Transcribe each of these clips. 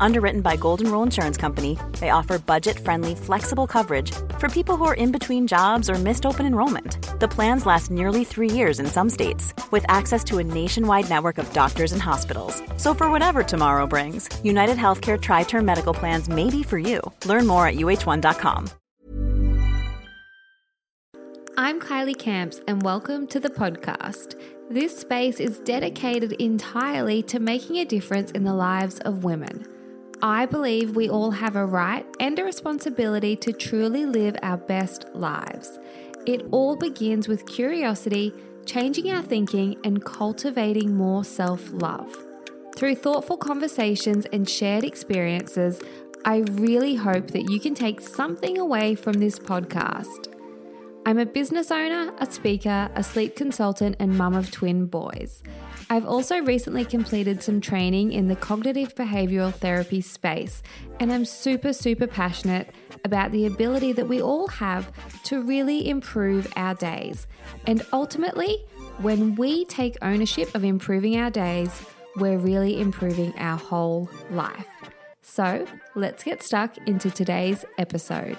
Underwritten by Golden Rule Insurance Company, they offer budget friendly, flexible coverage for people who are in between jobs or missed open enrollment. The plans last nearly three years in some states, with access to a nationwide network of doctors and hospitals. So, for whatever tomorrow brings, United Healthcare Tri Term Medical Plans may be for you. Learn more at uh1.com. I'm Kylie Camps, and welcome to the podcast. This space is dedicated entirely to making a difference in the lives of women. I believe we all have a right and a responsibility to truly live our best lives. It all begins with curiosity, changing our thinking, and cultivating more self love. Through thoughtful conversations and shared experiences, I really hope that you can take something away from this podcast. I'm a business owner, a speaker, a sleep consultant, and mum of twin boys. I've also recently completed some training in the cognitive behavioral therapy space, and I'm super, super passionate about the ability that we all have to really improve our days. And ultimately, when we take ownership of improving our days, we're really improving our whole life. So let's get stuck into today's episode.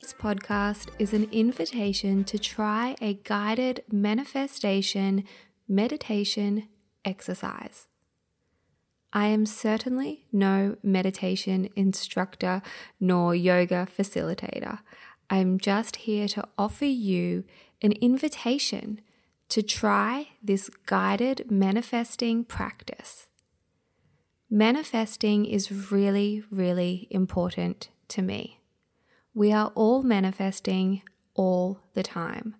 This podcast is an invitation to try a guided manifestation meditation exercise. I am certainly no meditation instructor nor yoga facilitator. I'm just here to offer you an invitation to try this guided manifesting practice. Manifesting is really, really important to me. We are all manifesting all the time.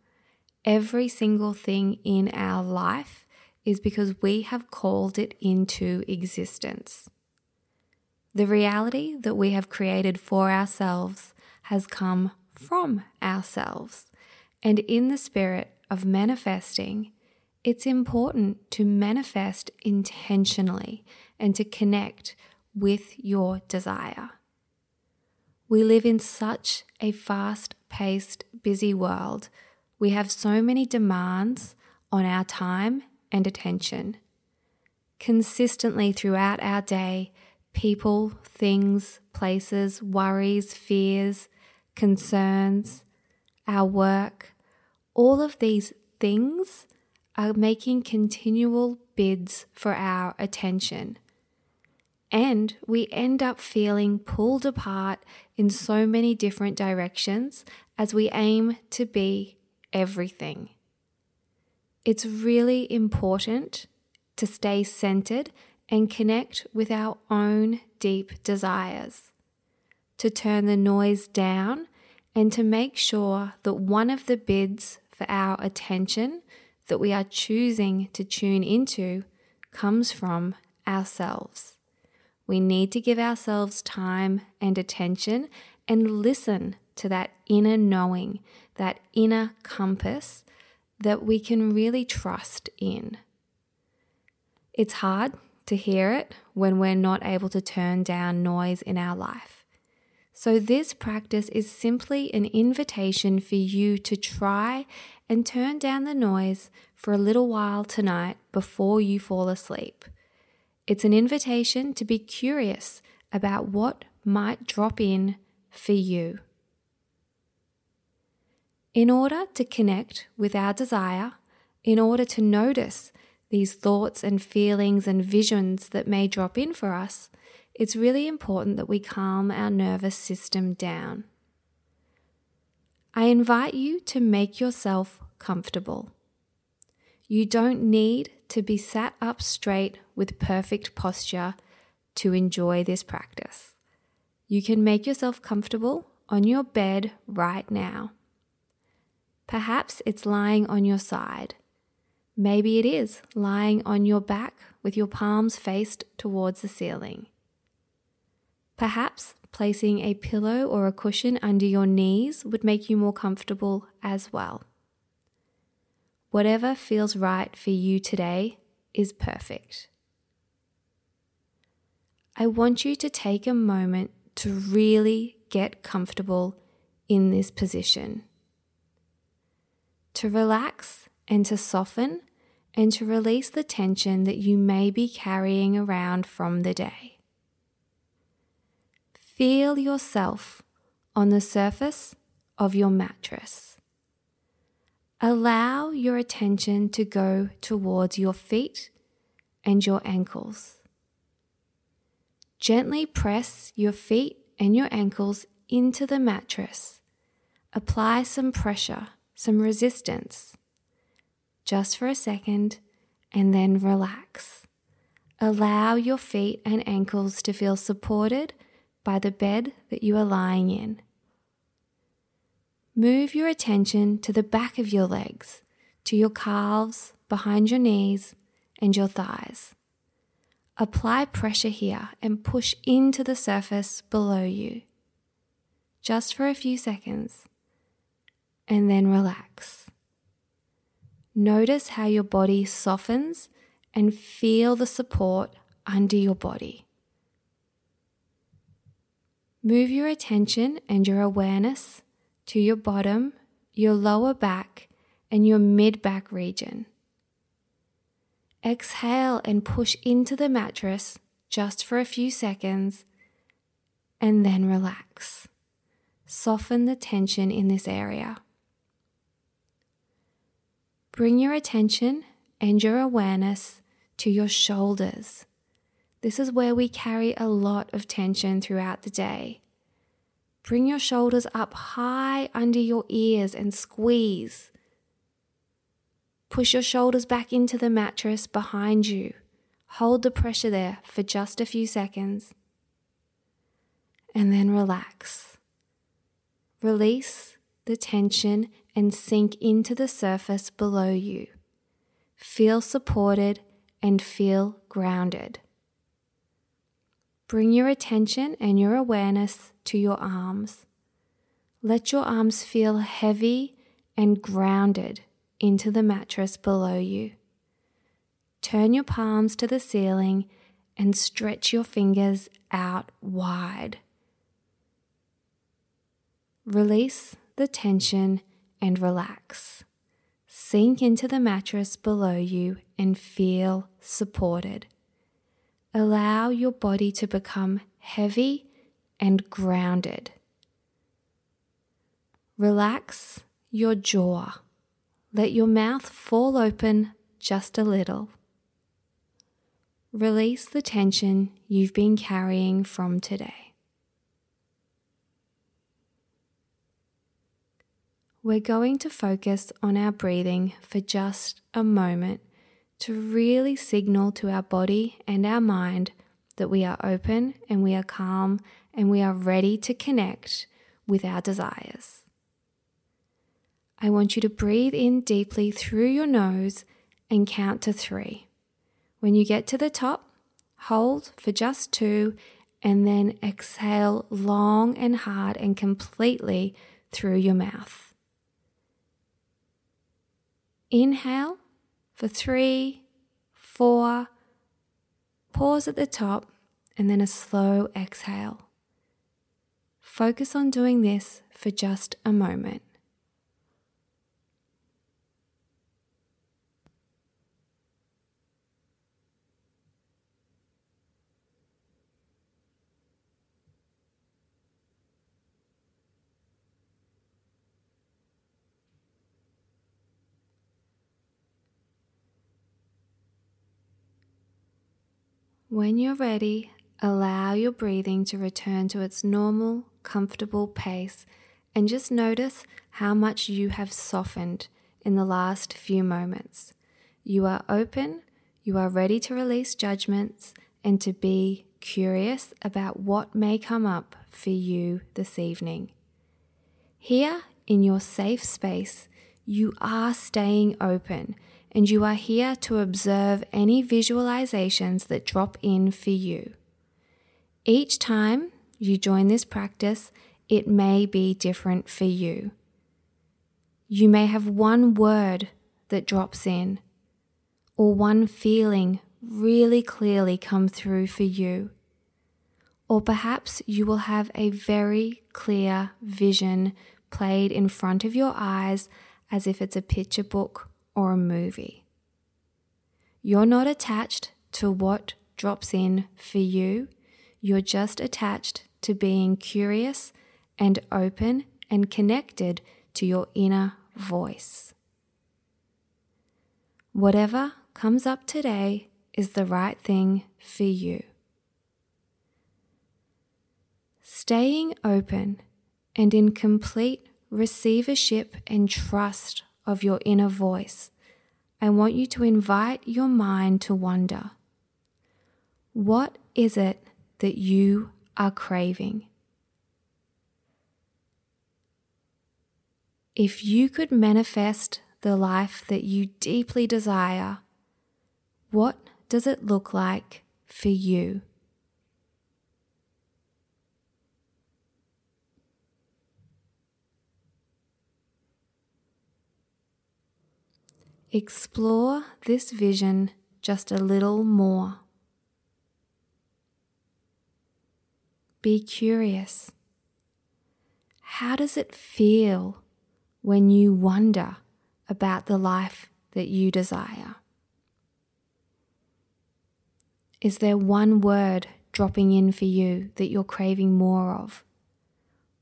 Every single thing in our life is because we have called it into existence. The reality that we have created for ourselves has come from ourselves. And in the spirit of manifesting, it's important to manifest intentionally and to connect with your desire. We live in such a fast paced, busy world. We have so many demands on our time and attention. Consistently throughout our day, people, things, places, worries, fears, concerns, our work, all of these things are making continual bids for our attention. And we end up feeling pulled apart in so many different directions as we aim to be everything. It's really important to stay centered and connect with our own deep desires, to turn the noise down and to make sure that one of the bids for our attention that we are choosing to tune into comes from ourselves. We need to give ourselves time and attention and listen to that inner knowing, that inner compass that we can really trust in. It's hard to hear it when we're not able to turn down noise in our life. So, this practice is simply an invitation for you to try and turn down the noise for a little while tonight before you fall asleep. It's an invitation to be curious about what might drop in for you. In order to connect with our desire, in order to notice these thoughts and feelings and visions that may drop in for us, it's really important that we calm our nervous system down. I invite you to make yourself comfortable. You don't need to be sat up straight with perfect posture to enjoy this practice. You can make yourself comfortable on your bed right now. Perhaps it's lying on your side. Maybe it is lying on your back with your palms faced towards the ceiling. Perhaps placing a pillow or a cushion under your knees would make you more comfortable as well. Whatever feels right for you today is perfect. I want you to take a moment to really get comfortable in this position. To relax and to soften and to release the tension that you may be carrying around from the day. Feel yourself on the surface of your mattress. Allow your attention to go towards your feet and your ankles. Gently press your feet and your ankles into the mattress. Apply some pressure, some resistance, just for a second, and then relax. Allow your feet and ankles to feel supported by the bed that you are lying in. Move your attention to the back of your legs, to your calves, behind your knees, and your thighs. Apply pressure here and push into the surface below you. Just for a few seconds, and then relax. Notice how your body softens and feel the support under your body. Move your attention and your awareness to your bottom, your lower back, and your mid back region. Exhale and push into the mattress just for a few seconds and then relax. Soften the tension in this area. Bring your attention and your awareness to your shoulders. This is where we carry a lot of tension throughout the day. Bring your shoulders up high under your ears and squeeze. Push your shoulders back into the mattress behind you. Hold the pressure there for just a few seconds. And then relax. Release the tension and sink into the surface below you. Feel supported and feel grounded. Bring your attention and your awareness to your arms. Let your arms feel heavy and grounded into the mattress below you. Turn your palms to the ceiling and stretch your fingers out wide. Release the tension and relax. Sink into the mattress below you and feel supported. Allow your body to become heavy and grounded. Relax your jaw. Let your mouth fall open just a little. Release the tension you've been carrying from today. We're going to focus on our breathing for just a moment to really signal to our body and our mind that we are open and we are calm and we are ready to connect with our desires. I want you to breathe in deeply through your nose and count to three. When you get to the top, hold for just two and then exhale long and hard and completely through your mouth. Inhale for three, four, pause at the top, and then a slow exhale. Focus on doing this for just a moment. When you're ready, allow your breathing to return to its normal, comfortable pace and just notice how much you have softened in the last few moments. You are open, you are ready to release judgments and to be curious about what may come up for you this evening. Here in your safe space, you are staying open and you are here to observe any visualizations that drop in for you. Each time you join this practice, it may be different for you. You may have one word that drops in, or one feeling really clearly come through for you. Or perhaps you will have a very clear vision played in front of your eyes as if it's a picture book or a movie. You're not attached to what drops in for you, you're just attached to being curious and open and connected to your inner voice. Whatever comes up today is the right thing for you. Staying open and in complete receivership and trust of your inner voice, I want you to invite your mind to wonder what is it that you are craving? If you could manifest the life that you deeply desire, what does it look like for you? Explore this vision just a little more. Be curious. How does it feel when you wonder about the life that you desire? Is there one word dropping in for you that you're craving more of?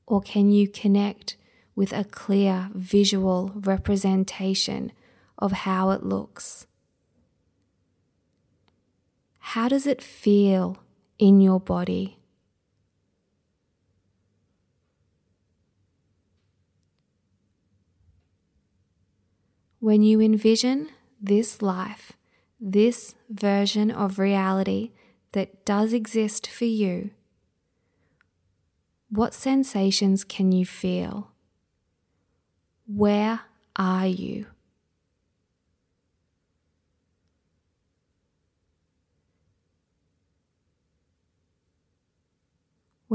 Or can you connect with a clear visual representation of how it looks? How does it feel in your body? When you envision this life, this version of reality that does exist for you, what sensations can you feel? Where are you?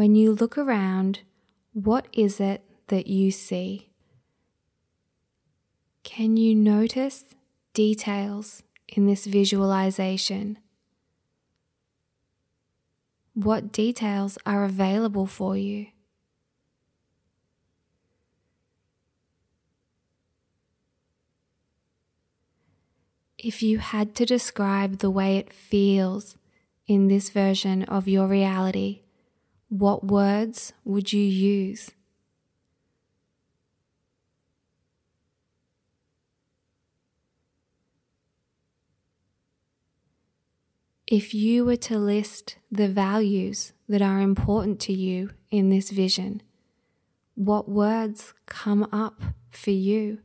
When you look around, what is it that you see? Can you notice details in this visualization? What details are available for you? If you had to describe the way it feels in this version of your reality, what words would you use? If you were to list the values that are important to you in this vision, what words come up for you?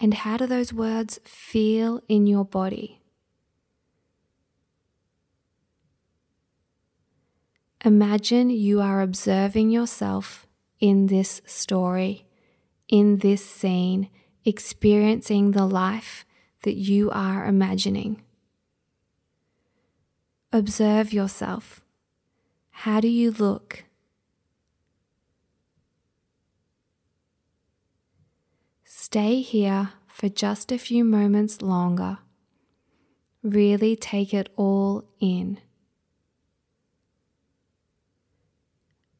And how do those words feel in your body? Imagine you are observing yourself in this story, in this scene, experiencing the life that you are imagining. Observe yourself. How do you look? Stay here for just a few moments longer. Really take it all in.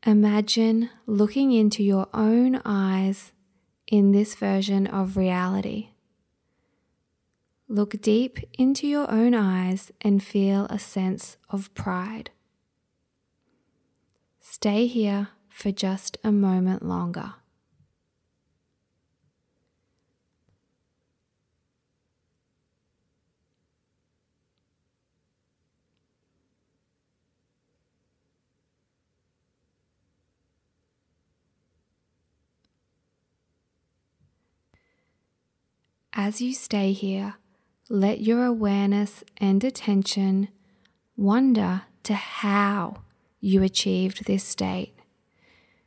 Imagine looking into your own eyes in this version of reality. Look deep into your own eyes and feel a sense of pride. Stay here for just a moment longer. As you stay here, let your awareness and attention wander to how you achieved this state.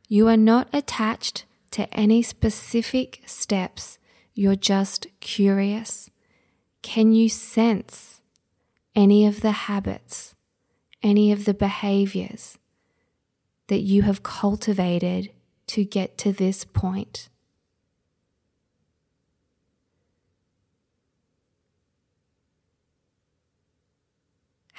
You are not attached to any specific steps, you're just curious. Can you sense any of the habits, any of the behaviors that you have cultivated to get to this point?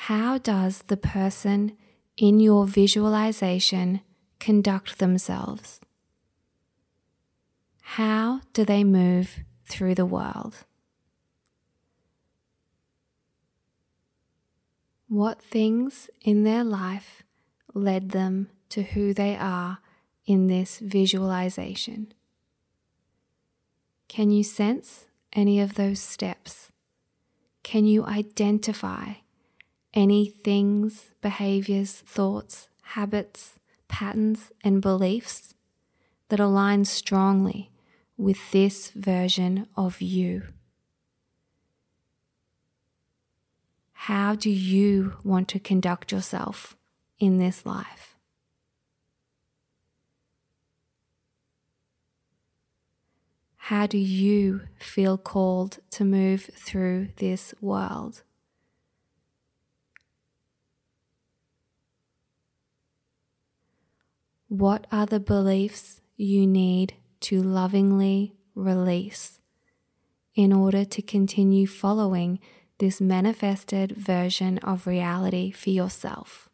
How does the person in your visualization conduct themselves? How do they move through the world? What things in their life led them to who they are in this visualization? Can you sense any of those steps? Can you identify any things, behaviors, thoughts, habits, patterns, and beliefs that align strongly with this version of you? How do you want to conduct yourself in this life? How do you feel called to move through this world? What are the beliefs you need to lovingly release in order to continue following this manifested version of reality for yourself?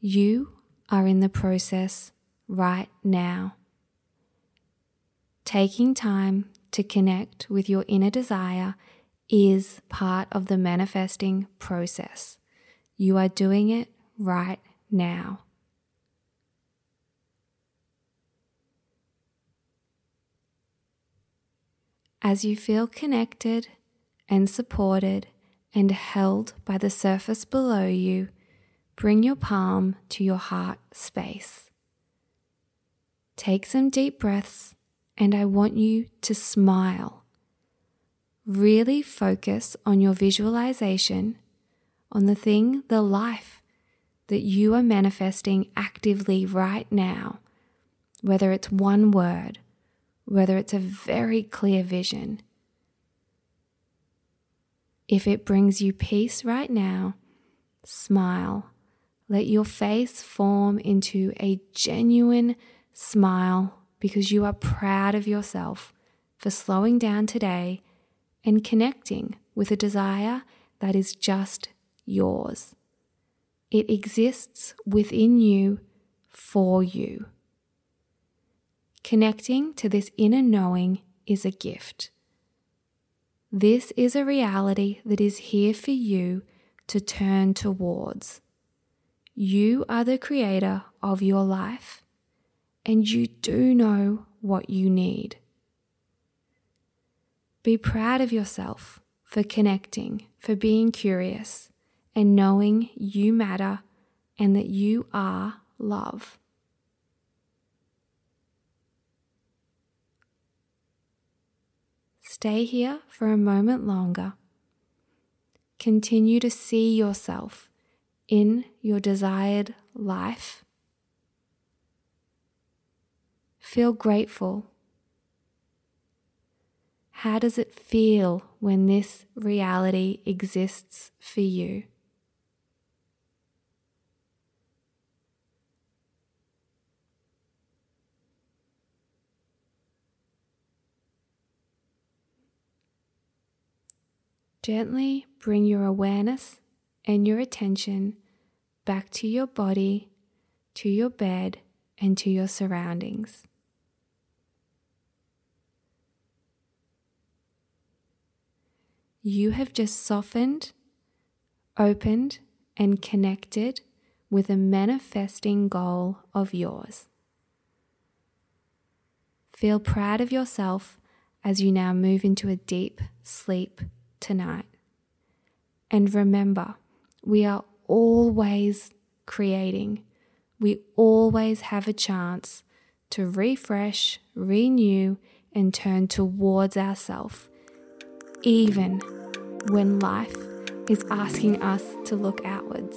You are in the process right now. Taking time to connect with your inner desire is part of the manifesting process. You are doing it right now. As you feel connected and supported and held by the surface below you, bring your palm to your heart space. Take some deep breaths, and I want you to smile. Really focus on your visualization, on the thing, the life that you are manifesting actively right now, whether it's one word, whether it's a very clear vision. If it brings you peace right now, smile. Let your face form into a genuine smile because you are proud of yourself for slowing down today and connecting with a desire that is just yours. It exists within you for you. Connecting to this inner knowing is a gift. This is a reality that is here for you to turn towards. You are the creator of your life, and you do know what you need. Be proud of yourself for connecting, for being curious, and knowing you matter and that you are love. Stay here for a moment longer. Continue to see yourself in your desired life. Feel grateful. How does it feel when this reality exists for you? Gently bring your awareness and your attention back to your body, to your bed, and to your surroundings. You have just softened, opened, and connected with a manifesting goal of yours. Feel proud of yourself as you now move into a deep sleep tonight. And remember, we are always creating. We always have a chance to refresh, renew, and turn towards ourself even when life is asking us to look outwards.